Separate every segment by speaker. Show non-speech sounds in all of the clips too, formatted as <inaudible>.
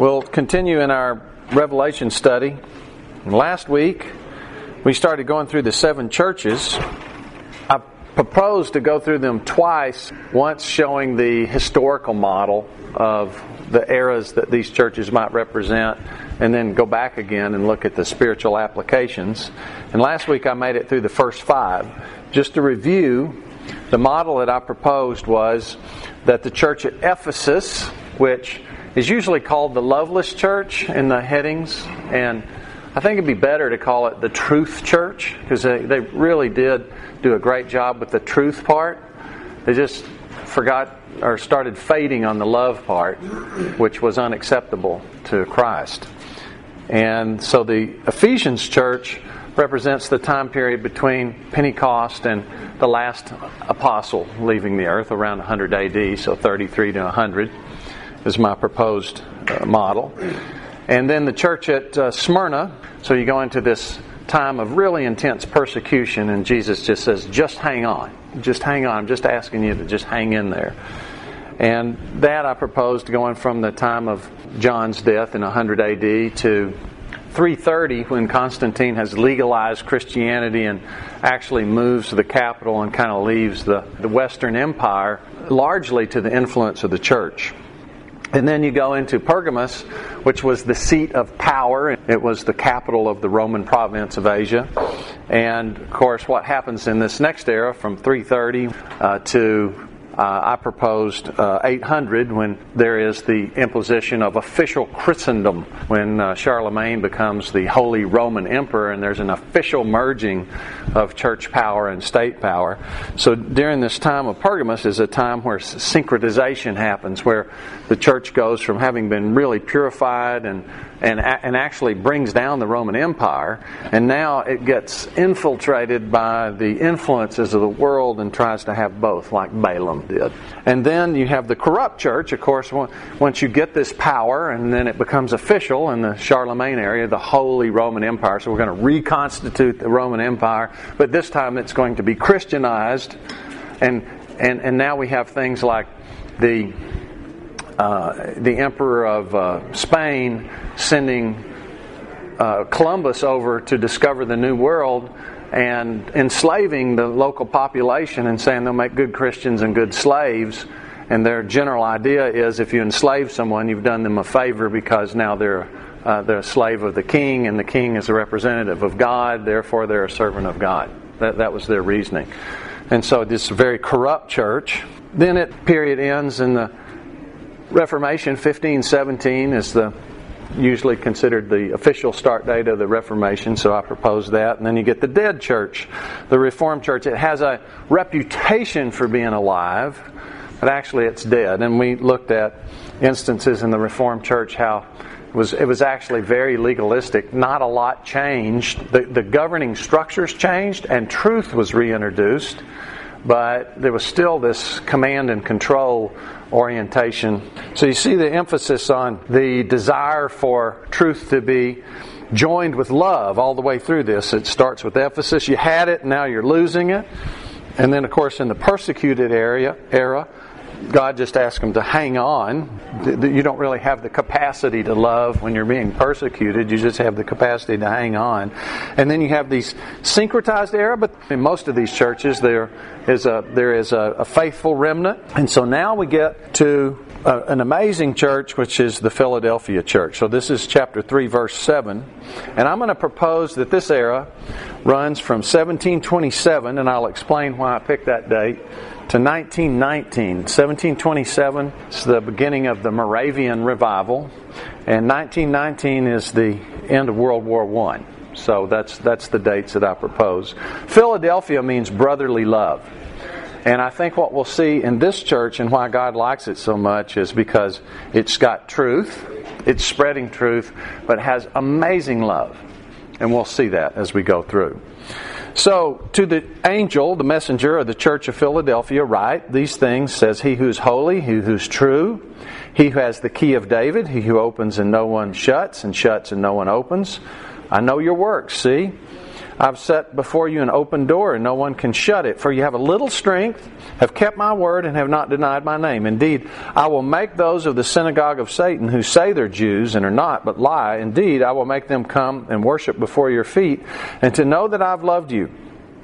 Speaker 1: We'll continue in our Revelation study. Last week, we started going through the seven churches. I proposed to go through them twice, once showing the historical model of the eras that these churches might represent, and then go back again and look at the spiritual applications. And last week, I made it through the first five. Just to review, the model that I proposed was that the church at Ephesus, which is usually called the Loveless Church in the headings, and I think it'd be better to call it the Truth Church because they, they really did do a great job with the truth part. They just forgot or started fading on the love part, which was unacceptable to Christ. And so the Ephesians church represents the time period between Pentecost and the last apostle leaving the earth around 100 AD, so 33 to 100 is my proposed uh, model. And then the church at uh, Smyrna, so you go into this time of really intense persecution, and Jesus just says, just hang on. Just hang on. I'm just asking you to just hang in there. And that I proposed going from the time of John's death in 100 AD to 330 when Constantine has legalized Christianity and actually moves the capital and kind of leaves the, the Western Empire largely to the influence of the church. And then you go into Pergamus, which was the seat of power. It was the capital of the Roman province of Asia. And of course, what happens in this next era from 330 uh, to uh, I proposed uh, 800 when there is the imposition of official Christendom, when uh, Charlemagne becomes the Holy Roman Emperor, and there's an official merging of church power and state power. So during this time of Pergamus is a time where syncretization happens, where the church goes from having been really purified and and, and actually brings down the Roman Empire, and now it gets infiltrated by the influences of the world and tries to have both, like Balaam did. And then you have the corrupt church, of course, once you get this power, and then it becomes official in the Charlemagne area, the Holy Roman Empire. So we're going to reconstitute the Roman Empire, but this time it's going to be Christianized, and and and now we have things like the uh, the emperor of uh, Spain sending uh, Columbus over to discover the New World and enslaving the local population and saying they'll make good Christians and good slaves. And their general idea is if you enslave someone, you've done them a favor because now they're uh, they're a slave of the king, and the king is a representative of God, therefore they're a servant of God. That, that was their reasoning. And so this very corrupt church. Then it period ends in the Reformation 1517 is the usually considered the official start date of the Reformation, so I propose that. And then you get the dead church, the Reformed church. It has a reputation for being alive, but actually it's dead. And we looked at instances in the Reformed church how it was, it was actually very legalistic. Not a lot changed. The, the governing structures changed, and truth was reintroduced but there was still this command and control orientation. So you see the emphasis on the desire for truth to be joined with love all the way through this. It starts with Ephesus. You had it, now you're losing it. And then, of course, in the persecuted area era, God just asked them to hang on. You don't really have the capacity to love when you're being persecuted. You just have the capacity to hang on. And then you have these syncretized era, but in most of these churches there is a there is a, a faithful remnant. And so now we get to a, an amazing church, which is the Philadelphia church. So this is chapter three, verse seven, and I'm going to propose that this era runs from 1727, and I'll explain why I picked that date to 1919. 1727 is the beginning of the Moravian revival, and 1919 is the end of World War I. So that's, that's the dates that I propose. Philadelphia means brotherly love. And I think what we'll see in this church and why God likes it so much is because it's got truth, it's spreading truth, but has amazing love. And we'll see that as we go through. So, to the angel, the messenger of the church of Philadelphia, write these things says, He who is holy, he who is true, he who has the key of David, he who opens and no one shuts, and shuts and no one opens. I know your works, see? I've set before you an open door, and no one can shut it. For you have a little strength, have kept my word, and have not denied my name. Indeed, I will make those of the synagogue of Satan who say they're Jews and are not, but lie. Indeed, I will make them come and worship before your feet, and to know that I've loved you.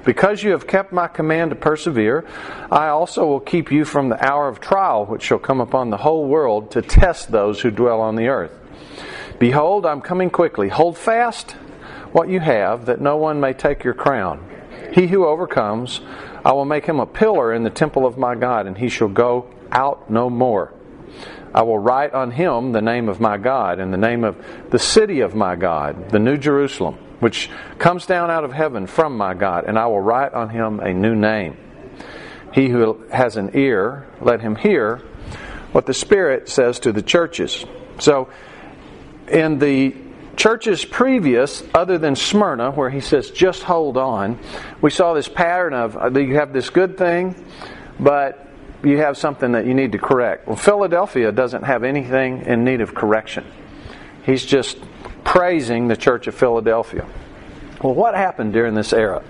Speaker 1: Because you have kept my command to persevere, I also will keep you from the hour of trial which shall come upon the whole world to test those who dwell on the earth. Behold, I'm coming quickly. Hold fast what you have, that no one may take your crown. He who overcomes, I will make him a pillar in the temple of my God, and he shall go out no more. I will write on him the name of my God, and the name of the city of my God, the New Jerusalem, which comes down out of heaven from my God, and I will write on him a new name. He who has an ear, let him hear what the Spirit says to the churches. So, in the churches previous, other than Smyrna, where he says, just hold on, we saw this pattern of uh, you have this good thing, but you have something that you need to correct. Well, Philadelphia doesn't have anything in need of correction. He's just praising the church of Philadelphia. Well, what happened during this era?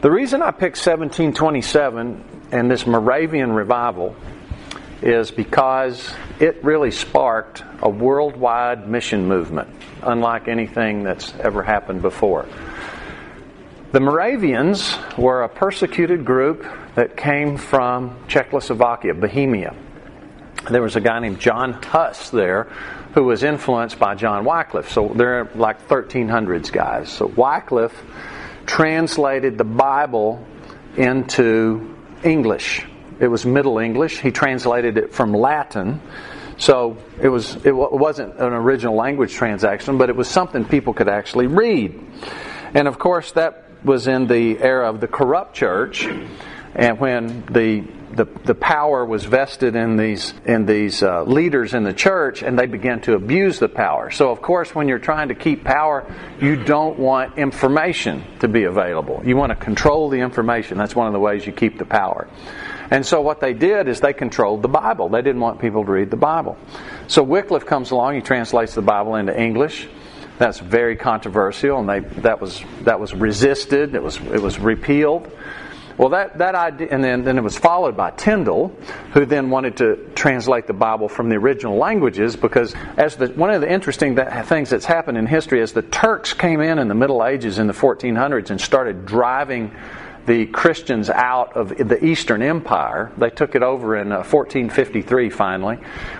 Speaker 1: The reason I picked 1727 and this Moravian revival is because it really sparked a worldwide mission movement, unlike anything that's ever happened before. The Moravians were a persecuted group that came from Czechoslovakia, Bohemia. There was a guy named John Huss there who was influenced by John Wycliffe. So they're like 1300s guys. So Wycliffe translated the Bible into English it was Middle English. He translated it from Latin. So it was it wasn't an original language transaction, but it was something people could actually read. And of course, that was in the era of the corrupt church, and when the the, the power was vested in these in these uh, leaders in the church, and they began to abuse the power. So, of course, when you're trying to keep power, you don't want information to be available. You want to control the information. That's one of the ways you keep the power. And so what they did is they controlled the Bible. They didn't want people to read the Bible. So Wycliffe comes along, he translates the Bible into English. That's very controversial, and they, that was that was resisted. It was it was repealed. Well, that, that idea, and then, then it was followed by Tyndale, who then wanted to translate the Bible from the original languages because as the, one of the interesting that, things that's happened in history is the Turks came in in the Middle Ages in the 1400s and started driving the Christians out of the Eastern Empire. They took it over in 1453 uh, finally.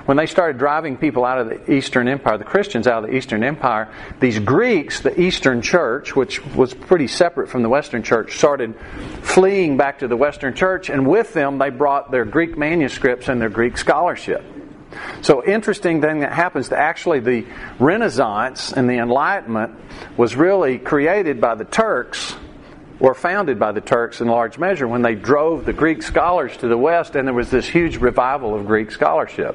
Speaker 1: When they started driving people out of the Eastern Empire, the Christians out of the Eastern Empire, these Greeks, the Eastern Church, which was pretty separate from the Western Church, started fleeing back to the Western Church, and with them they brought their Greek manuscripts and their Greek scholarship. So, interesting thing that happens to actually the Renaissance and the Enlightenment was really created by the Turks were founded by the Turks in large measure when they drove the Greek scholars to the West, and there was this huge revival of Greek scholarship.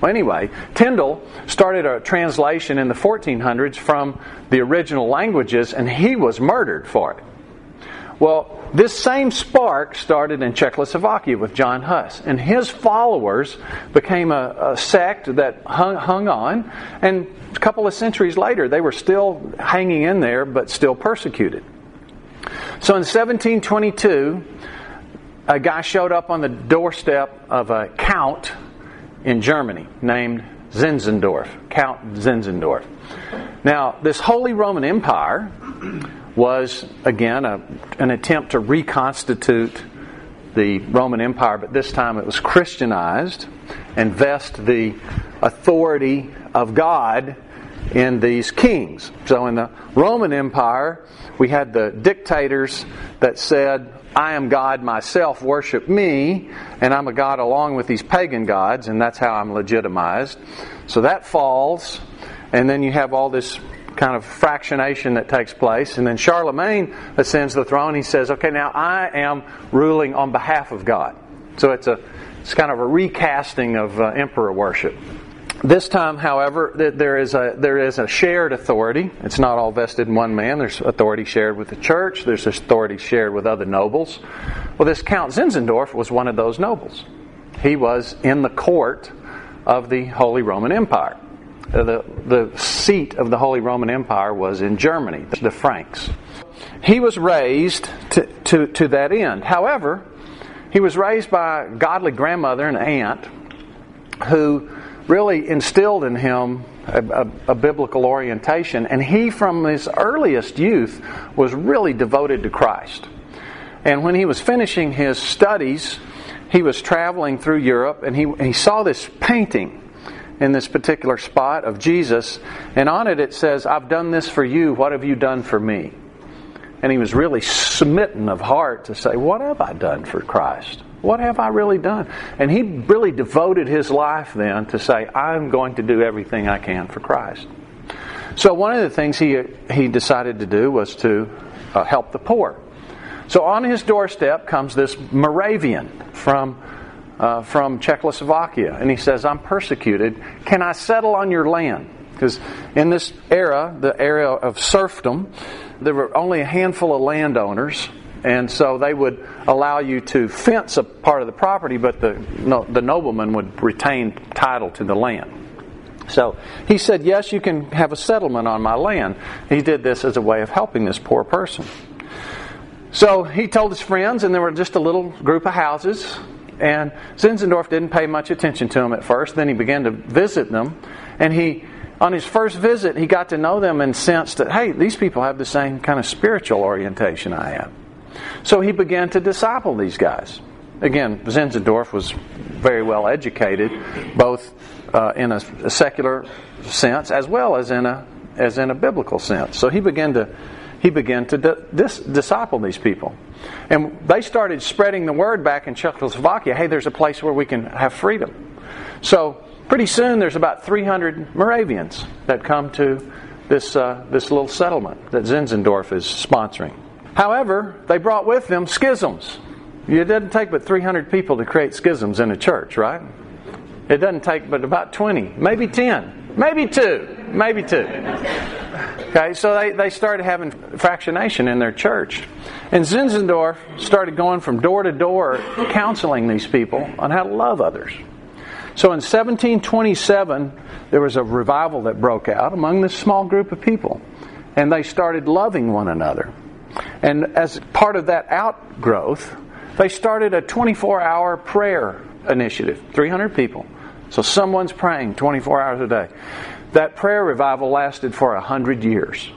Speaker 1: Well, anyway, Tyndale started a translation in the 1400s from the original languages, and he was murdered for it. Well, this same spark started in Czechoslovakia with John Huss, and his followers became a, a sect that hung, hung on, and a couple of centuries later, they were still hanging in there, but still persecuted. So in 1722, a guy showed up on the doorstep of a count in Germany named Zinzendorf, Count Zinzendorf. Now, this Holy Roman Empire was, again, a, an attempt to reconstitute the Roman Empire, but this time it was Christianized and vest the authority of God in these kings. So in the Roman Empire, we had the dictators that said, I am God myself, worship me, and I'm a God along with these pagan gods, and that's how I'm legitimized. So that falls, and then you have all this kind of fractionation that takes place, and then Charlemagne ascends the throne. He says, Okay, now I am ruling on behalf of God. So it's a it's kind of a recasting of uh, emperor worship. This time, however, there is a there is a shared authority. It's not all vested in one man. There's authority shared with the church. There's authority shared with other nobles. Well, this Count Zinzendorf was one of those nobles. He was in the court of the Holy Roman Empire. Uh, the, the seat of the Holy Roman Empire was in Germany, the Franks. he was raised to, to, to that end. However, he was raised by a godly grandmother and aunt who really instilled in him a, a, a, biblical orientation, and he, from his earliest youth, was really devoted to Christ. And when he was finishing his studies, he was traveling through Europe, and he, he saw this painting in this particular spot of Jesus, and on it it says, I've done this for you, what have you done for me? And he was really smitten of heart to say, What have I done for Christ? What have I really done? And he really devoted his life then to say, I'm going to do everything I can for Christ. So one of the things he, he decided to do was to uh, help the poor. So on his doorstep comes this Moravian from, uh, from Czechoslovakia, and he says, I'm persecuted. Can I settle on your land? Because in this era, the era of serfdom, there were only a handful of landowners and so they would allow you to fence a part of the property, but the, no, the nobleman would retain title to the land. So he said, Yes, you can have a settlement on my land. He did this as a way of helping this poor person. So he told his friends, and there were just a little group of houses. And Zinzendorf didn't pay much attention to them at first. Then he began to visit them. And he, on his first visit, he got to know them and sensed that, hey, these people have the same kind of spiritual orientation I have. So he began to disciple these guys. Again, Zinzendorf was very well educated, both uh, in a, a, secular sense as well as in a as in a biblical sense. So he began to he began to dis- disciple these people, and they started spreading the word back in Czechoslovakia. Hey, there's a place where we can have freedom. So pretty soon, there's about 300 Moravians that come to this uh, this little settlement that Zinzendorf is sponsoring. However, they brought with them schisms. It doesn't take but 300 people to create schisms in a church, right? It doesn't take but about 20, maybe 10, maybe two, maybe two. Okay, so they, they started having fractionation in their church. And Zinzendorf started going from door to door counseling these people on how to love others. So in 1727, there was a revival that broke out among this small group of people, and they started loving one another. And as part of that outgrowth, they started a 24 hour prayer initiative 300 people. So someone's praying 24 hours a day. That prayer revival lasted for 100 years.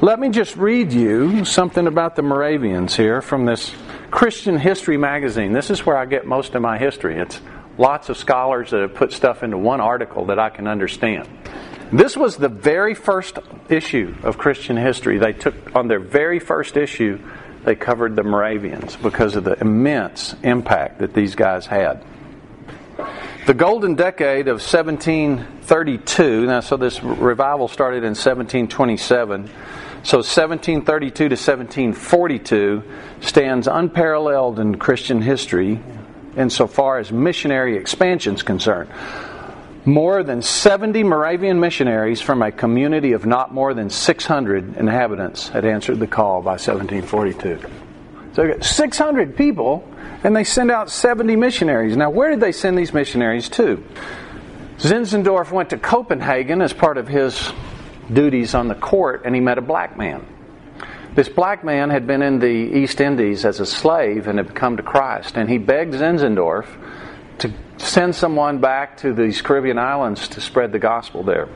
Speaker 1: Let me just read you something about the Moravians here from this Christian History magazine. This is where I get most of my history. It's lots of scholars that have put stuff into one article that I can understand. This was the very first issue of Christian history. They took, on their very first issue, they covered the Moravians because of the immense impact that these guys had. The golden decade of 1732, now, so this revival started in 1727. So 1732 to 1742 stands unparalleled in Christian history insofar as missionary expansion is concerned. More than 70 Moravian missionaries from a community of not more than 600 inhabitants had answered the call by 1742. So 600 people, and they send out 70 missionaries. Now, where did they send these missionaries to? Zinzendorf went to Copenhagen as part of his duties on the court, and he met a black man. This black man had been in the East Indies as a slave and had come to Christ, and he begged Zinzendorf to send someone back to these Caribbean islands to spread the gospel there.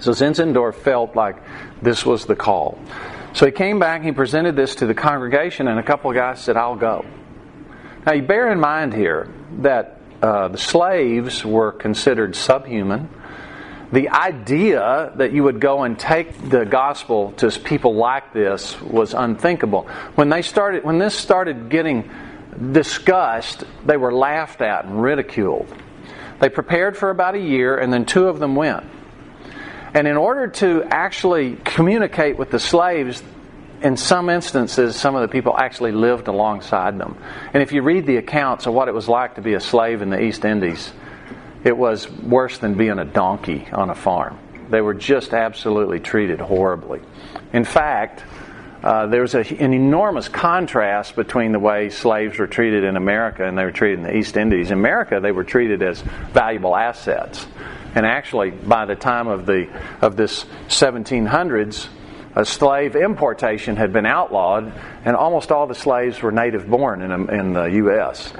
Speaker 1: So Zinzendorf felt like this was the call. So he came back, he presented this to the congregation, and a couple of guys said, I'll go. Now, you bear in mind here that uh, the slaves were considered subhuman. The idea that you would go and take the gospel to people like this was unthinkable. When they started, when this started getting discussed, they were laughed at and ridiculed. They prepared for about a year, and then two of them went. And in order to actually communicate with the slaves, in some instances, some of the people actually lived alongside them. And if you read the accounts of what it was like to be a slave in the East Indies, it was worse than being a donkey on a farm. They were just absolutely treated horribly. In fact, uh, there was a, an enormous contrast between the way slaves were treated in America and they were treated in the East Indies. In America, they were treated as valuable assets. And actually, by the time of the of this 1700s, a slave importation had been outlawed, and almost all the slaves were native born in, in the U.S.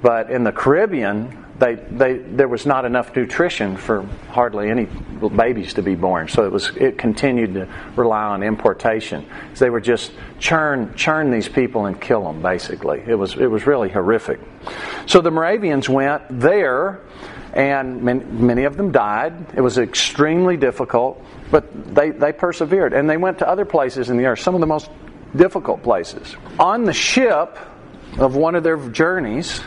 Speaker 1: But in the Caribbean, they, they, there was not enough nutrition for hardly any babies to be born. So it was it continued to rely on importation. They would just churn churn these people and kill them. Basically, it was it was really horrific. So the Moravians went there, and many, many of them died. It was extremely difficult, but they they persevered, and they went to other places in the earth, some of the most difficult places. On the ship of one of their journeys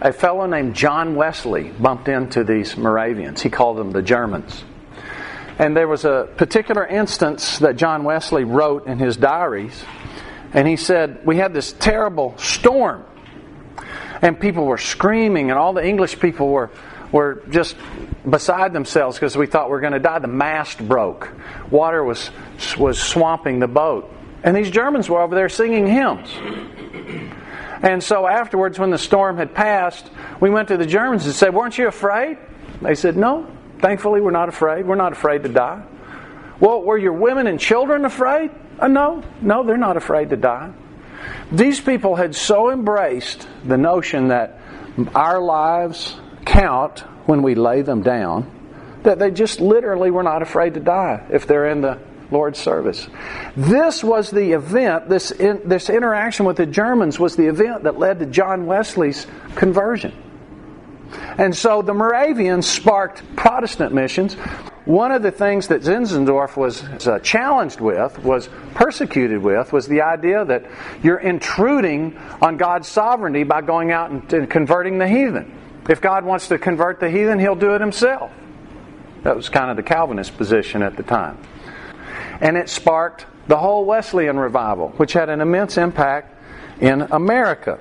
Speaker 1: a fellow named John Wesley bumped into these Moravians. He called them the Germans. And there was a particular instance that John Wesley wrote in his diaries. And he said, We had this terrible storm. And people were screaming, and all the English people were, were just beside themselves because we thought we were going to die. The mast broke, water was, was swamping the boat. And these Germans were over there singing hymns. And so afterwards, when the storm had passed, we went to the Germans and said, Weren't you afraid? They said, No. Thankfully, we're not afraid. We're not afraid to die. Well, were your women and children afraid? Uh, no. No, they're not afraid to die. These people had so embraced the notion that our lives count when we lay them down that they just literally were not afraid to die if they're in the Lord's service. This was the event, this, in, this interaction with the Germans was the event that led to John Wesley's conversion. And so the Moravians sparked Protestant missions. One of the things that Zinzendorf was uh, challenged with, was persecuted with, was the idea that you're intruding on God's sovereignty by going out and converting the heathen. If God wants to convert the heathen, he'll do it himself. That was kind of the Calvinist position at the time and it sparked the whole Wesleyan revival, which had an immense impact in America.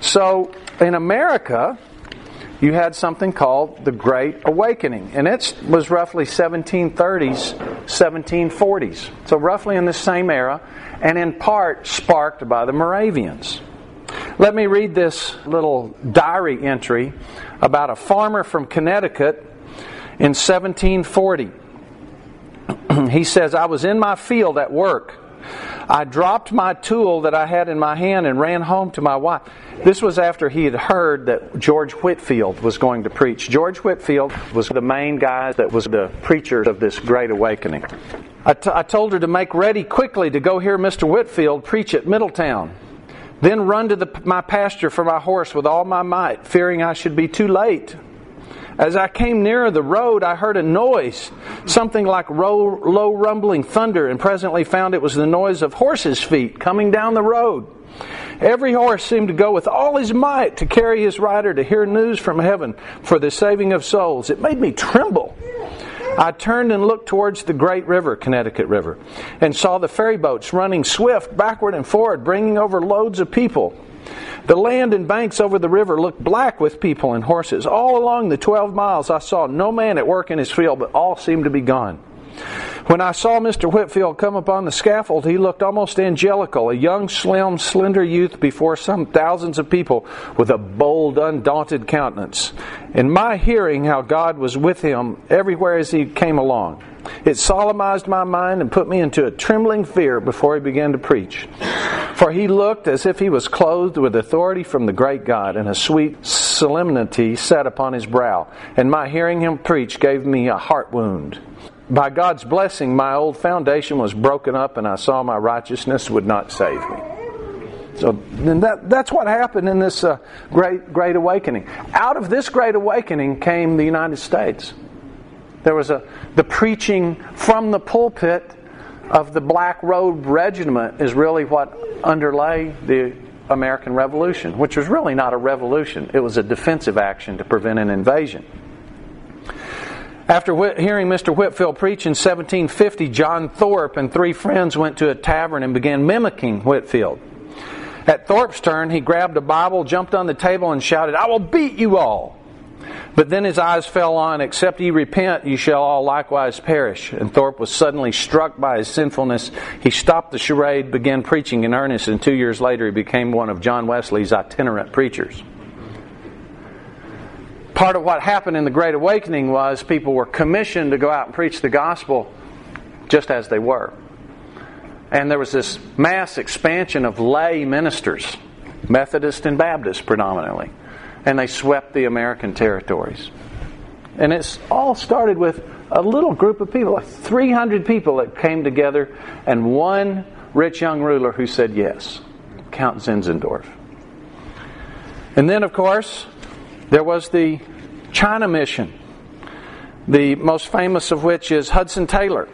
Speaker 1: So, in America, you had something called the Great Awakening, and it was roughly 1730s, 1740s. So, roughly in the same era, and in part sparked by the Moravians. Let me read this little diary entry about a farmer from Connecticut in 1740. <clears throat> he says, I was in my field at work. I dropped my tool that I had in my hand and ran home to my wife. This was after he had heard that George Whitefield was going to preach. George Whitefield was the main guy that was the preacher of this great awakening. I, t- I told her to make ready quickly to go hear Mr. Whitefield preach at Middletown. Then run to the, my pasture for my horse with all my might, fearing I should be too late. As I came nearer the road, I heard a noise, something like low, rumbling thunder, and presently found it was the noise of horses' feet coming down the road. Every horse seemed to go with all his might to carry his rider to hear news from heaven for the saving of souls. It made me tremble. I turned and looked towards the great river, Connecticut River, and saw the ferry boats running swift backward and forward, bringing over loads of people. The land and banks over the river looked black with people and horses. All along the 12 miles, I saw no man at work in his field, but all seemed to be gone. When I saw Mr. Whitefield come upon the scaffold, he looked almost angelical, a young, slim, slender youth before some thousands of people with a bold, undaunted countenance. In my hearing, how God was with him everywhere as he came along. It solemnized my mind and put me into a trembling fear before he began to preach. For he looked as if he was clothed with authority from the great God, and a sweet solemnity sat upon his brow. And my hearing him preach gave me a heart wound. By God's blessing, my old foundation was broken up, and I saw my righteousness would not save me. So then that, that's what happened in this uh, great, great awakening. Out of this great awakening came the United States. There was a the preaching from the pulpit of the Black Robe Regiment is really what underlay the American Revolution, which was really not a revolution. It was a defensive action to prevent an invasion. After hearing Mr. Whitefield preach in 1750, John Thorpe and three friends went to a tavern and began mimicking Whitefield. At Thorpe's turn, he grabbed a Bible, jumped on the table, and shouted, I will beat you all. But then his eyes fell on, Except ye repent, ye shall all likewise perish. And Thorpe was suddenly struck by his sinfulness. He stopped the charade, began preaching in earnest, and two years later he became one of John Wesley's itinerant preachers. Part of what happened in the Great Awakening was people were commissioned to go out and preach the gospel just as they were. And there was this mass expansion of lay ministers, Methodist and Baptist predominantly. And they swept the American territories. And it's all started with a little group of people, like 300 people that came together, and one rich young ruler who said yes, Count Zinzendorf. And then, of course, there was the China mission, the most famous of which is Hudson Taylor.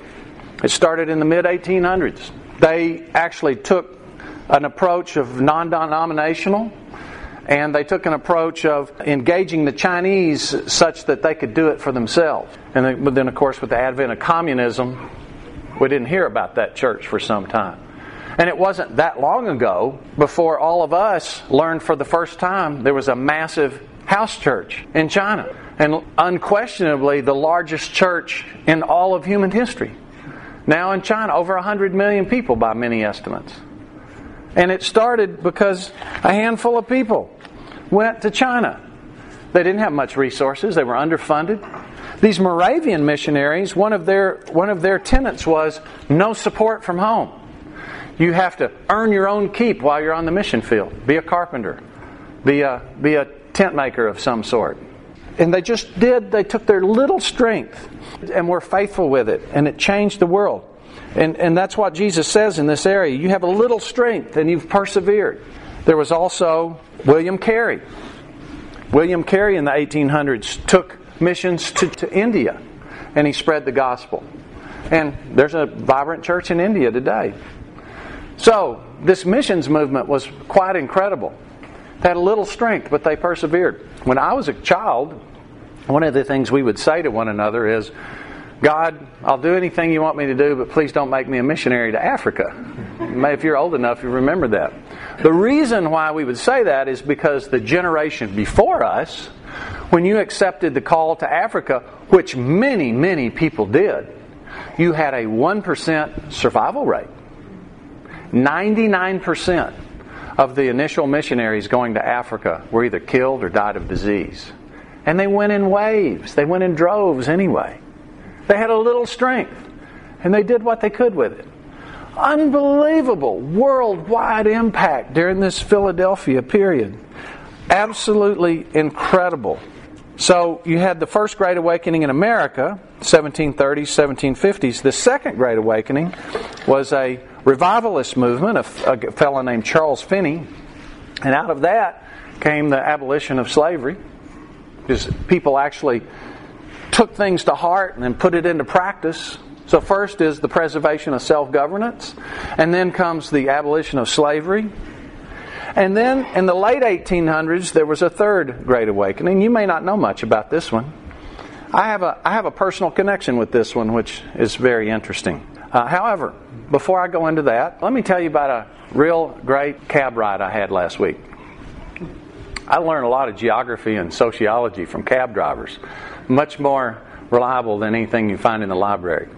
Speaker 1: It started in the mid 1800s. They actually took an approach of non denominational and they took an approach of engaging the Chinese such that they could do it for themselves. And then, of course, with the advent of communism, we didn't hear about that church for some time. And it wasn't that long ago before all of us learned for the first time there was a massive house church in China. And unquestionably the largest church in all of human history. Now in China, over 100 million people by many estimates. And it started because a handful of people went to China. They didn't have much resources, they were underfunded. These Moravian missionaries, one of their, one of their tenets was no support from home. You have to earn your own keep while you're on the mission field. Be a carpenter, be a, be a tent maker of some sort. And they just did, they took their little strength and were faithful with it, and it changed the world. And, and that's what Jesus says in this area. You have a little strength and you've persevered. There was also William Carey. William Carey in the 1800s took missions to, to India and he spread the gospel. And there's a vibrant church in India today. So, this missions movement was quite incredible. Had a little strength, but they persevered. When I was a child, one of the things we would say to one another is, God, I'll do anything you want me to do, but please don't make me a missionary to Africa. if you're old enough, you remember that. The reason why we would say that is because the generation before us, when you accepted the call to Africa, which many, many people did, you had a 1% survival rate. 99% of the initial missionaries going to Africa were either killed or died of disease. And they went in waves, they went in droves anyway. They had a little strength, and they did what they could with it. Unbelievable worldwide impact during this Philadelphia period. Absolutely incredible. So you had the first Great Awakening in America, 1730s, 1750s. The second Great Awakening was a revivalist movement, a, a fellow named Charles Finney, and out of that came the abolition of slavery. Because people actually took things to heart and then put it into practice. So, first is the preservation of self governance, and then comes the abolition of slavery. And then in the late 1800s, there was a third Great Awakening. You may not know much about this one. I have a, I have a personal connection with this one, which is very interesting. Uh, however, before I go into that, let me tell you about a real great cab ride I had last week. I learned a lot of geography and sociology from cab drivers much more reliable than anything you find in the library.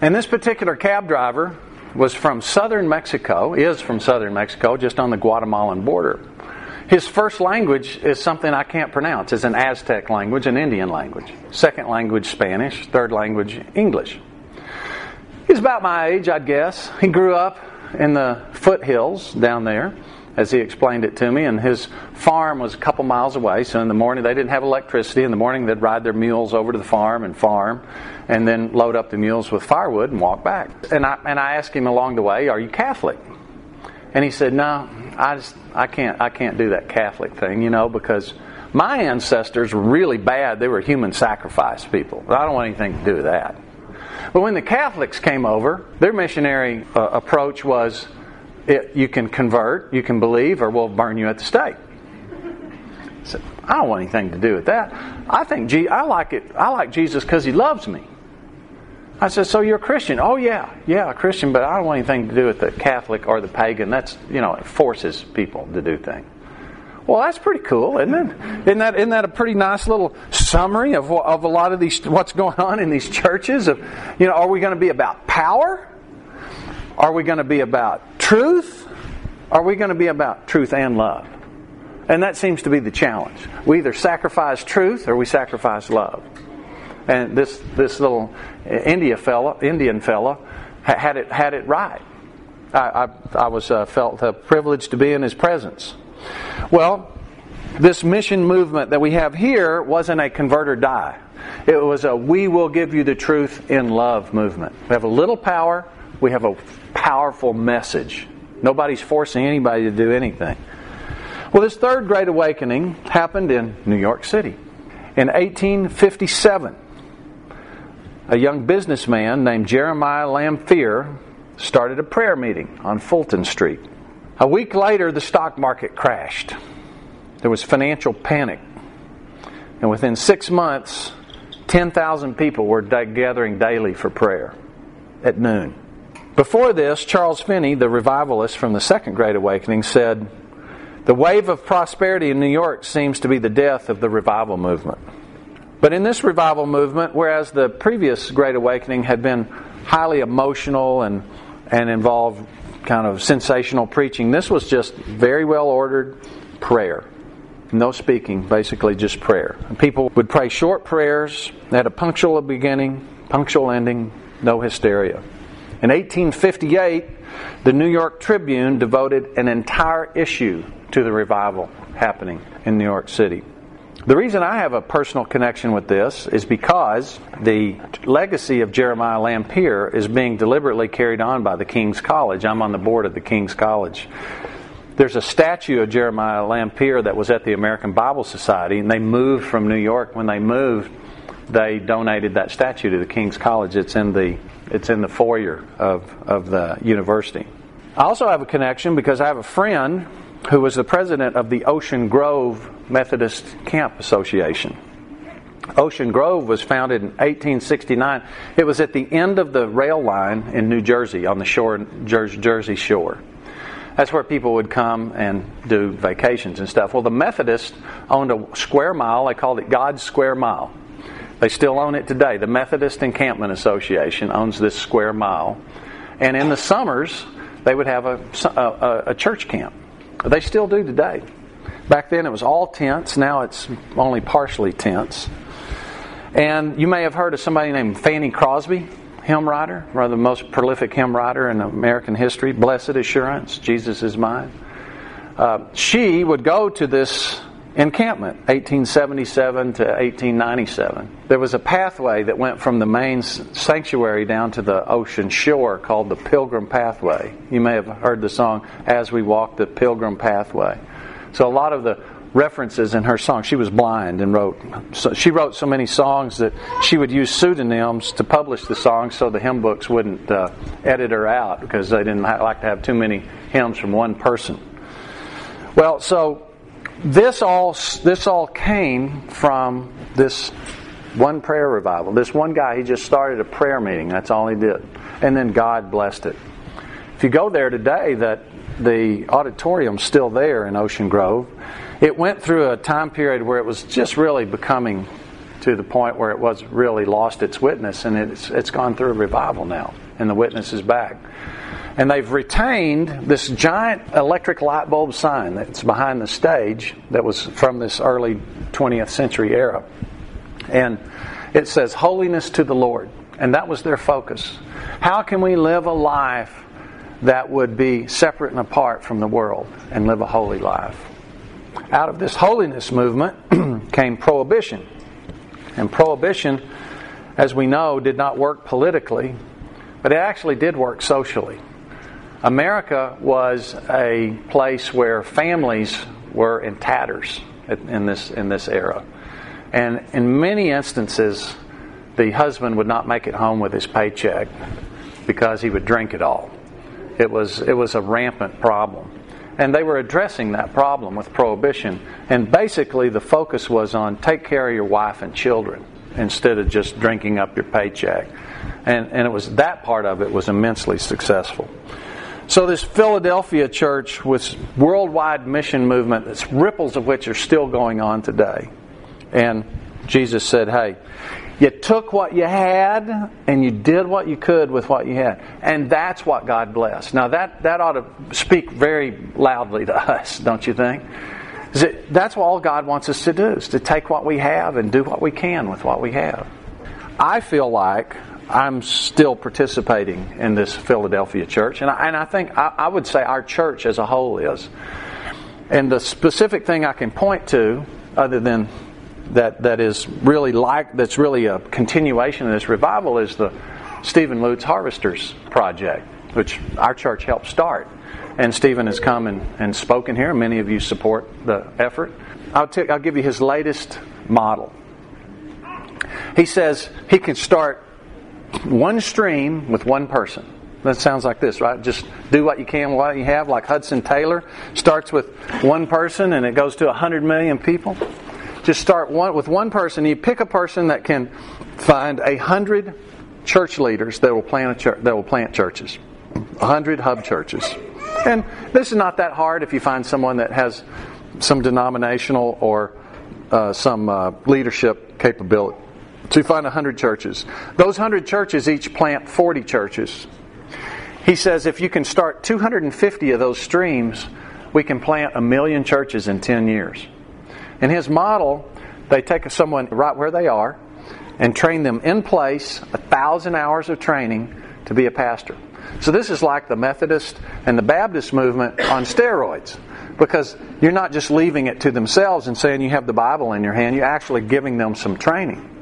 Speaker 1: And this particular cab driver was from southern Mexico, is from southern Mexico, just on the Guatemalan border. His first language is something I can't pronounce. It's an Aztec language, an Indian language. Second language, Spanish. Third language, English. He's about my age, I'd guess. He grew up in the foothills down there as he explained it to me. And his farm was a couple miles away. So in the morning, they didn't have electricity. In the morning, they'd ride their mules over to the farm and farm, and then load up the mules with firewood and walk back. And I and I asked him along the way, "Are you Catholic?" And he said, "No, I just I can't I can't do that Catholic thing, you know, because." My ancestors were really bad. They were human sacrifice people. I don't want anything to do with that. But when the Catholics came over, their missionary uh, approach was it, you can convert, you can believe, or we'll burn you at the stake. I said, I don't want anything to do with that. I think Je- I like it. I like Jesus because He loves me. I said, so you're a Christian? Oh yeah, yeah, a Christian, but I don't want anything to do with the Catholic or the pagan. That's you know, it forces people to do things. Well, that's pretty cool, isn't it? Isn't that, isn't that a pretty nice little summary of, of a lot of these what's going on in these churches? Of you know, are we going to be about power? Are we going to be about truth? Are we going to be about truth and love? And that seems to be the challenge. We either sacrifice truth or we sacrifice love. And this this little India fella, Indian fella, had it had it right. I, I, I was uh, felt uh, privileged to be in his presence. Well, this mission movement that we have here wasn't a convert or die. It was a we will give you the truth in love movement. We have a little power, we have a powerful message. Nobody's forcing anybody to do anything. Well, this third great awakening happened in New York City. In 1857, a young businessman named Jeremiah Lanphier started a prayer meeting on Fulton Street. A week later, the stock market crashed. There was financial panic. And within six months, 10,000 people were gathering daily for prayer at noon. Before this, Charles Finney, the revivalist from the Second Great Awakening, said, The wave of prosperity in New York seems to be the death of the revival movement. But in this revival movement, whereas the previous Great Awakening had been highly emotional and, and involved kind of sensational preaching, this was just very well ordered prayer. No speaking, basically just prayer. People would pray short prayers, they had a punctual beginning, punctual ending, no hysteria. In 1858, the New York Tribune devoted an entire issue to the revival happening in New York City. The reason I have a personal connection with this is because the legacy of Jeremiah Lanphier is being deliberately carried on by the King's College. I'm on the board of the King's College. There's a statue of Jeremiah Lanphier that was at the American Bible Society, and they moved from New York. When they moved, they donated that statue to the King's College. It's in the it's in the foyer of, of the university. I also have a connection because I have a friend who was the president of the Ocean Grove Methodist Camp Association. Ocean Grove was founded in 1869. It was at the end of the rail line in New Jersey, on the shore, Jersey shore. That's where people would come and do vacations and stuff. Well, the Methodists owned a square mile. They called it God's Square Mile. They still own it today. The Methodist Encampment Association owns this square mile. And in the summers, they would have a, a, a church camp. They still do today. Back then it was all tents. Now it's only partially tents. And you may have heard of somebody named Fanny Crosby hymn writer, one of the most prolific hymn writer in American history, Blessed Assurance, Jesus is Mine. Uh, she would go to this encampment, 1877 to 1897. There was a pathway that went from the main sanctuary down to the ocean shore called the Pilgrim Pathway. You may have heard the song, As We Walk the Pilgrim Pathway. So a lot of the references in her song. She was blind and wrote. So she wrote so many songs that she would use pseudonyms to publish the songs, so the hymn books wouldn't uh, edit her out because they didn't like to have too many hymns from one person. Well, so this all this all came from this one prayer revival. This one guy, he just started a prayer meeting. That's all he did, and then God blessed it. If you go there today, that the auditorium's still there in Ocean Grove it went through a time period where it was just really becoming to the point where it was really lost its witness, and it's it's gone through a revival now, and the witness is back. And they've retained this giant electric light bulb sign that's behind the stage that was from this early 20th century era. And it says, Holiness to the Lord. And that was their focus. How can we live a life that would be separate and apart from the world and live a holy life? out of this holiness movement <clears throat> came prohibition. And prohibition, as we know, did not work politically, but it actually did work socially. America was a place where families were in tatters in this, in this era. And in many instances, the husband would not make it home with his paycheck because he would drink it all. It was, it was a rampant problem. And they were addressing that problem with prohibition. And basically, the focus was on take care of your wife and children instead of just drinking up your paycheck. And, and it was that part of it was immensely successful. So this Philadelphia church was worldwide mission movement, that's ripples of which are still going on today. And Jesus said, Hey, you took what you had and you did what you could with what you had. And that's what God blessed. Now, that, that ought to speak very loudly to us, don't you think? That's all God wants us to do, is to take what we have and do what we can with what we have. I feel like I'm still participating in this Philadelphia church, and I, and I think I, I would say our church as a whole is. And the specific thing I can point to, other than that, that is really like that's really a continuation of this revival, is the Stephen Lutz Harvesters Project, which our church helped start. And Stephen has come and, and spoken here. Many of you support the effort. I'll, t- I'll give you his latest model. He says he can start one stream with one person. That sounds like this, right? Just do what you can, what you have, like Hudson Taylor starts with one person and it goes to 100 million people. Just start one with one person. You pick a person that can find a hundred church leaders that will plant church, that will plant churches, a hundred hub churches. And this is not that hard if you find someone that has some denominational or uh, some uh, leadership capability. So you find 100 churches. Those 100 churches each plant 40 churches. He says if you can start 250 of those streams, we can plant a million churches in 10 years. In his model, they take someone right where they are and train them in place, a thousand hours of training to be a pastor. So this is like the Methodist and the Baptist movement on steroids because you're not just leaving it to themselves and saying you have the Bible in your hand, you're actually giving them some training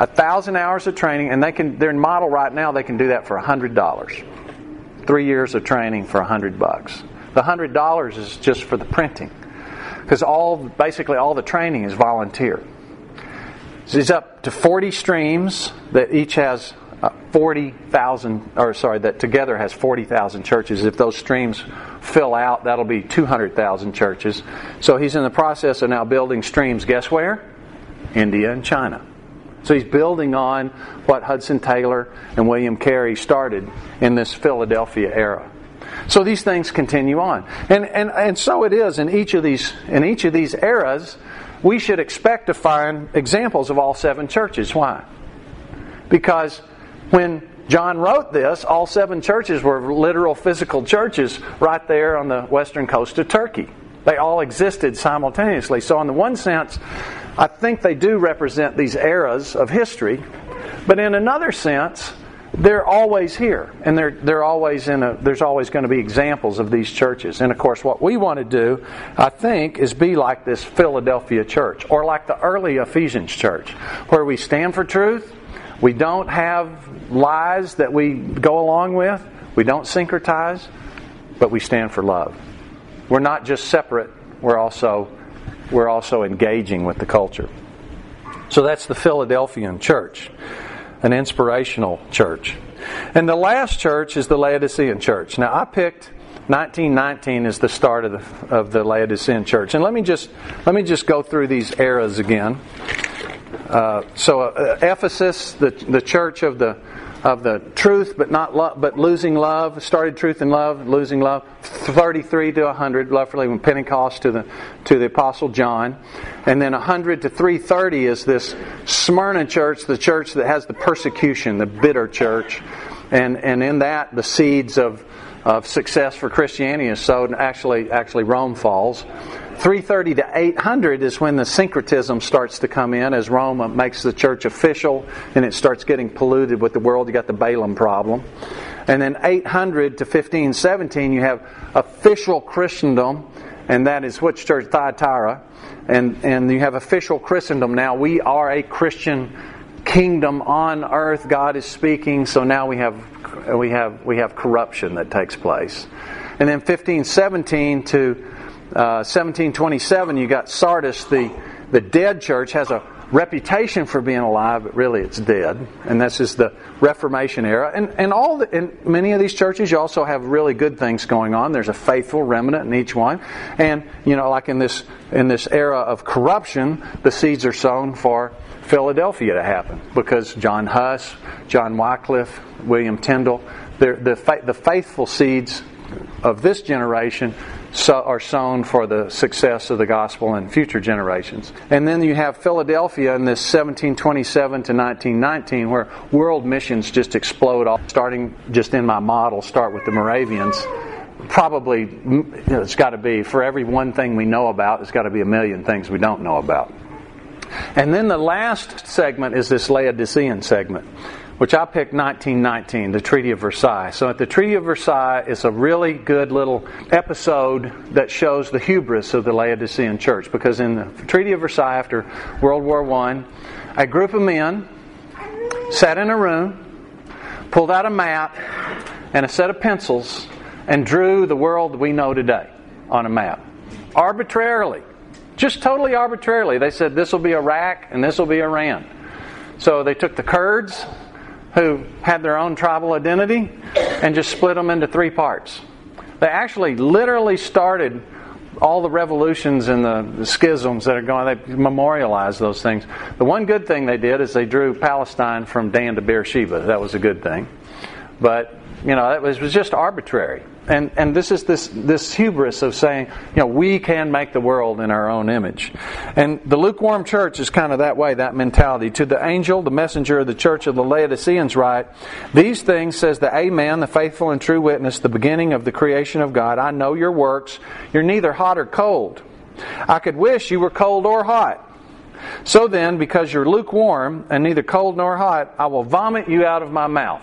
Speaker 1: a thousand hours of training, and they can they're in model right now. They can do that for a hundred dollars. Three years of training for a hundred bucks. The hundred dollars is just for the printing, because all basically all the training is volunteer. So he's up to forty streams that each has uh, forty thousand, or sorry, that together has forty thousand churches. If those streams fill out, that'll be two hundred thousand churches. So he's in the process of now building streams. Guess where? India and China. So he's building on what Hudson Taylor and William Carey started in this Philadelphia era. So these things continue on. And, and, and so it is in each of these in each of these eras, we should expect to find examples of all seven churches. Why? Because when John wrote this, all seven churches were literal physical churches right there on the western coast of Turkey. They all existed simultaneously. So, in the one sense, I think they do represent these eras of history, but in another sense, they're always here, and they're they're always in a. There's always going to be examples of these churches, and of course, what we want to do, I think, is be like this Philadelphia church, or like the early Ephesians church, where we stand for truth. We don't have lies that we go along with. We don't syncretize, but we stand for love. We're not just separate. We're also we're also engaging with the culture. So that's the Philadelphian church, an inspirational church. And the last church is the Laodicean church. Now, I picked 1919 as the start of the, of the Laodicean church. And let me just let me just go through these eras again. Uh, so, uh, Ephesus, the the church of the of the truth, but not but losing love. Started truth and love, losing love. Thirty-three to hundred, roughly from Pentecost to the to the Apostle John, and then hundred to three thirty is this Smyrna church, the church that has the persecution, the bitter church, and and in that the seeds of of success for Christianity is sowed. Actually, actually Rome falls. 330 to 800 is when the syncretism starts to come in as Rome makes the church official and it starts getting polluted with the world. You got the Balaam problem. And then 800 to 1517, you have official Christendom, and that is which church? Thyatira. And, and you have official Christendom now. We are a Christian kingdom on earth. God is speaking, so now we have, we have, we have corruption that takes place. And then 1517 to 1727, uh, you got Sardis, the, the dead church, has a reputation for being alive, but really it's dead. And this is the Reformation era. And, and all the, in many of these churches, you also have really good things going on. There's a faithful remnant in each one. And, you know, like in this, in this era of corruption, the seeds are sown for Philadelphia to happen because John Huss, John Wycliffe, William Tyndale, the, the faithful seeds of this generation are sown for the success of the gospel in future generations. And then you have Philadelphia in this 1727 to 1919, where world missions just explode off, starting just in my model, start with the Moravians. Probably, it's got to be, for every one thing we know about, it's got to be a million things we don't know about. And then the last segment is this Laodicean segment, which I picked 1919, the Treaty of Versailles. So at the Treaty of Versailles it's a really good little episode that shows the hubris of the Laodicean church. Because in the Treaty of Versailles after World War I, a group of men sat in a room, pulled out a map and a set of pencils, and drew the world we know today on a map. Arbitrarily. Just totally arbitrarily. They said this will be Iraq and this will be Iran. So they took the Kurds, who had their own tribal identity, and just split them into three parts. They actually literally started all the revolutions and the, the, schisms that are going, they memorialized those things. The one good thing they did is they drew Palestine from Dan to Beersheba. That was a good thing. But, you know, it was, was just arbitrary. And, and this is this, this hubris of saying, you know, we can make the world in our own image. And the lukewarm church is kind of that way, that mentality. To the angel, the messenger of the church of the Laodiceans, write, These things says the Amen, the faithful and true witness, the beginning of the creation of God. I know your works. You're neither hot or cold. I could wish you were cold or hot. So then, because you're lukewarm and neither cold nor hot, I will vomit you out of my mouth.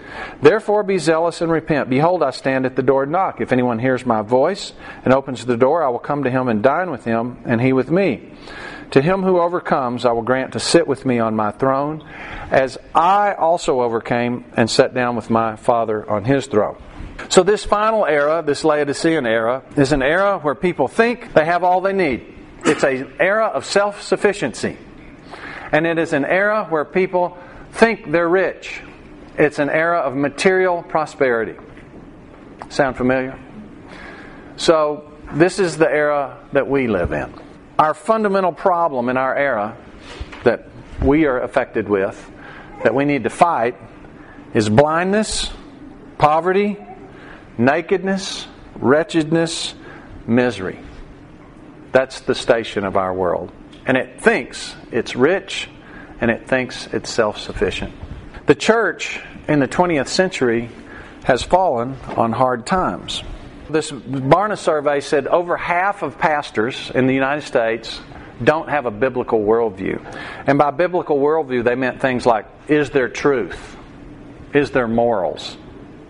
Speaker 1: Therefore be zealous and repent. Behold, I stand at the door and knock. If anyone hears my voice and opens the door, I will come to him and dine with him, and he with me. To him who overcomes, I will grant to sit with me on my throne, as I also overcame and sat down with my Father on his throne. So, this final era, this Laodicean era, is an era where people think they have all they need. It's an era of self sufficiency. And it is an era where people think they're rich. It's an era of material prosperity. Sound familiar? So, this is the era that we live in. Our fundamental problem in our era that we are affected with, that we need to fight, is blindness, poverty, nakedness, wretchedness, misery. That's the station of our world. And it thinks it's rich and it thinks it's self sufficient. The church in the 20th century has fallen on hard times. This Barna survey said over half of pastors in the United States don't have a biblical worldview. And by biblical worldview, they meant things like is there truth? Is there morals?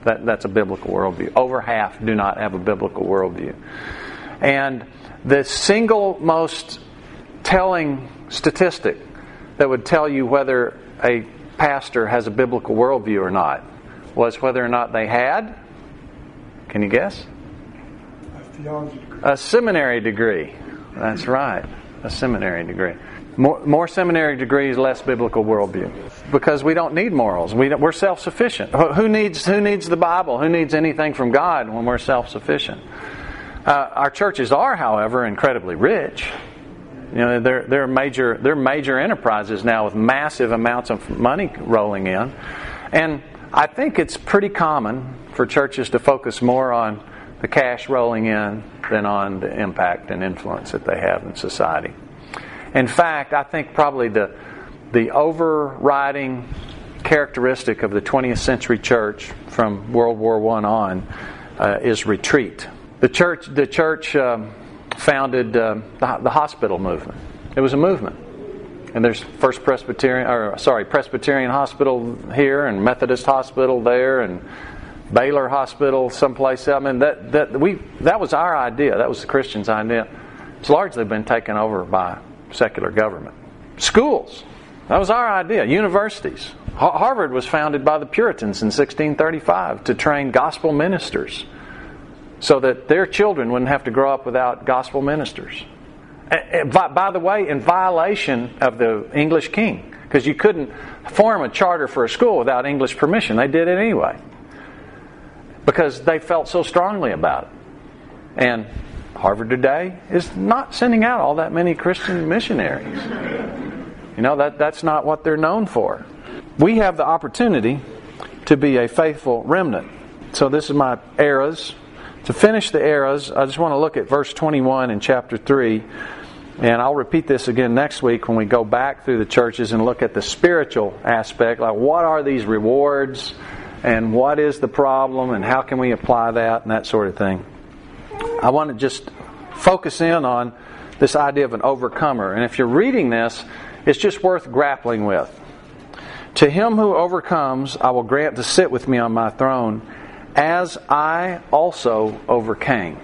Speaker 1: That, that's a biblical worldview. Over half do not have a biblical worldview. And the single most telling statistic that would tell you whether a pastor has a biblical worldview or not was whether or not they had, can you guess? A, a seminary degree. That's right, a seminary degree. More, more, seminary degrees, less biblical worldview. Because we don't need morals. We are self sufficient. Who needs, who needs the Bible? Who needs anything from God when we're self sufficient? Uh, our churches are, however, incredibly rich. You know, they're, they're, major, they're major enterprises now with massive amounts of money rolling in. And I think it's pretty common for churches to focus more on the cash rolling in than on the impact and influence that they have in society. In fact, I think probably the, the overriding characteristic of the 20th century church from World War I on uh, is retreat. The church, the church um, founded uh, the, the hospital movement. It was a movement. And there's First Presbyterian, or sorry, Presbyterian Hospital here, and Methodist Hospital there, and Baylor Hospital someplace else. I mean, that, that, we, that was our idea. That was the Christians' idea. It's largely been taken over by secular government. Schools. That was our idea. Universities. Harvard was founded by the Puritans in 1635 to train gospel ministers so that their children wouldn't have to grow up without gospel ministers. By the way, in violation of the English king, because you couldn't form a charter for a school without English permission. They did it anyway because they felt so strongly about it. And Harvard today is not sending out all that many Christian missionaries. You know, that, that's not what they're known for. we have the opportunity to be a faithful remnant. So this is my eras. To finish the eras, I just want to look at verse 21 in chapter 3. And I'll repeat this again next week when we go back through the churches and look at the spiritual aspect. Like, what are these rewards? And what is the problem? And how can we apply that? And that sort of thing. I want to just focus in on this idea of an overcomer. And if you're reading this, it's just worth grappling with. To him who overcomes, I will grant to sit with me on my throne, as I also overcame.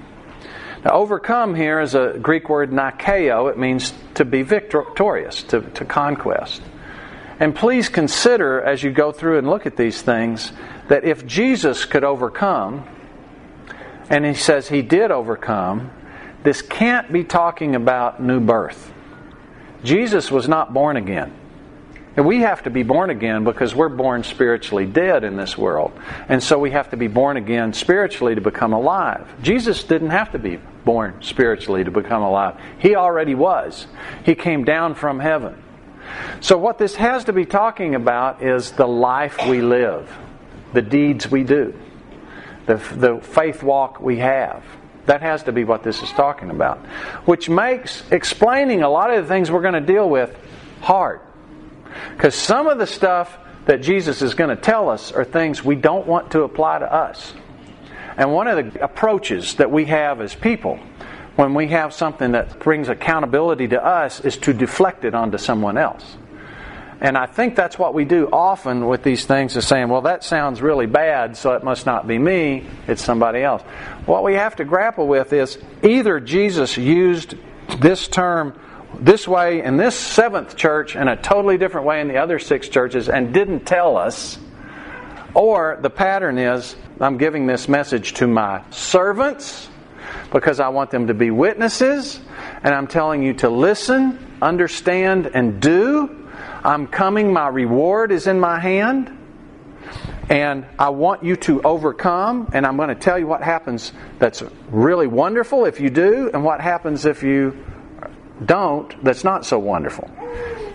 Speaker 1: Now, overcome here is a Greek word nikeo. It means to be victorious, to, to conquest. And please consider as you go through and look at these things that if Jesus could overcome, and he says he did overcome, this can't be talking about new birth. Jesus was not born again. And we have to be born again because we're born spiritually dead in this world. And so we have to be born again spiritually to become alive. Jesus didn't have to be born spiritually to become alive. He already was. He came down from heaven. So, what this has to be talking about is the life we live, the deeds we do, the, the faith walk we have. That has to be what this is talking about. Which makes explaining a lot of the things we're going to deal with hard. Because some of the stuff that Jesus is going to tell us are things we don't want to apply to us. And one of the approaches that we have as people when we have something that brings accountability to us is to deflect it onto someone else. And I think that's what we do often with these things is saying, well, that sounds really bad, so it must not be me, it's somebody else. What we have to grapple with is either Jesus used this term this way in this seventh church and a totally different way in the other six churches and didn't tell us. Or the pattern is I'm giving this message to my servants because I want them to be witnesses, and I'm telling you to listen, understand, and do. I'm coming, my reward is in my hand. And I want you to overcome, and I'm going to tell you what happens that's really wonderful if you do, and what happens if you don't that's not so wonderful.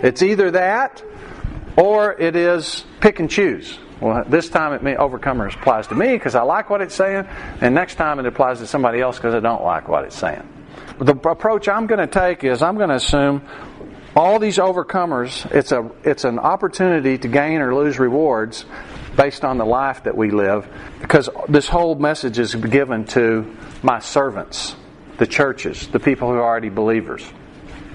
Speaker 1: It's either that or it is pick and choose. Well, this time it may overcomers applies to me because I like what it's saying, and next time it applies to somebody else because I don't like what it's saying. The approach I'm going to take is I'm going to assume all these overcomers. It's a it's an opportunity to gain or lose rewards based on the life that we live, because this whole message is given to my servants, the churches, the people who are already believers.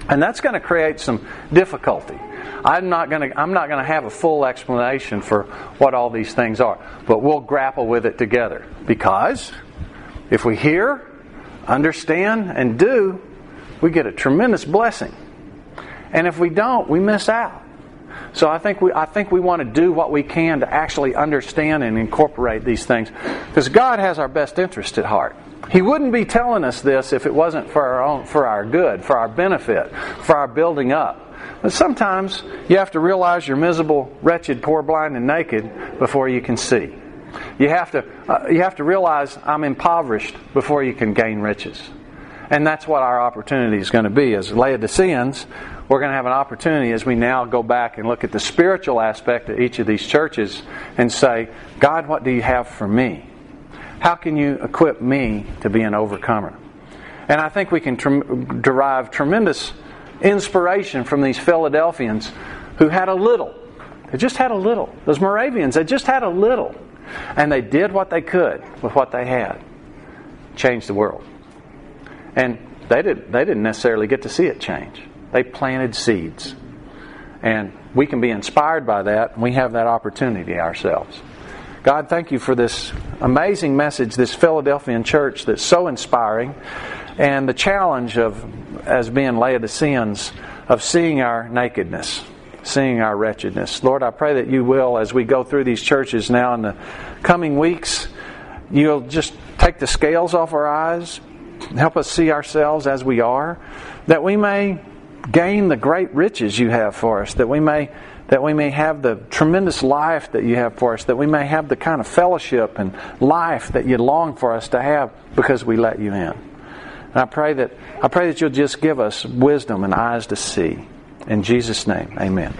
Speaker 1: And that's going to create some difficulty. I'm not going to I'm not going to have a full explanation for what all these things are, but we'll grapple with it together because if we hear, understand and do, we get a tremendous blessing. And if we don't, we miss out. So I think we I think we want to do what we can to actually understand and incorporate these things because God has our best interest at heart. He wouldn't be telling us this if it wasn't for our own, for our good, for our benefit, for our building up. But sometimes you have to realize you're miserable, wretched, poor, blind, and naked before you can see. You have to, uh, you have to realize I'm impoverished before you can gain riches. And that's what our opportunity is going to be. As Laodiceans, we're going to have an opportunity as we now go back and look at the spiritual aspect of each of these churches and say, God, what do you have for me? How can you equip me to be an overcomer? And I think we can tr- derive tremendous inspiration from these Philadelphians who had a little. They just had a little. Those Moravians, they just had a little. And they did what they could with what they had. Changed the world. And they, didn't, they didn't necessarily get to see it change. They planted seeds. And we can be inspired by that, and we have that opportunity ourselves. God, thank you for this amazing message, this Philadelphian church that's so inspiring, and the challenge of, as being Laodiceans, of seeing our nakedness, seeing our wretchedness. Lord, I pray that you will, as we go through these churches now in the coming weeks, you'll just take the scales off our eyes, help us see ourselves as we are, that we may gain the great riches you have for us, that we may that we may have the tremendous life that you have for us, that we may have the kind of fellowship and life that you long for us to have because we let you in. And I pray that I pray that you'll just give us wisdom and eyes to see. In Jesus' name, amen.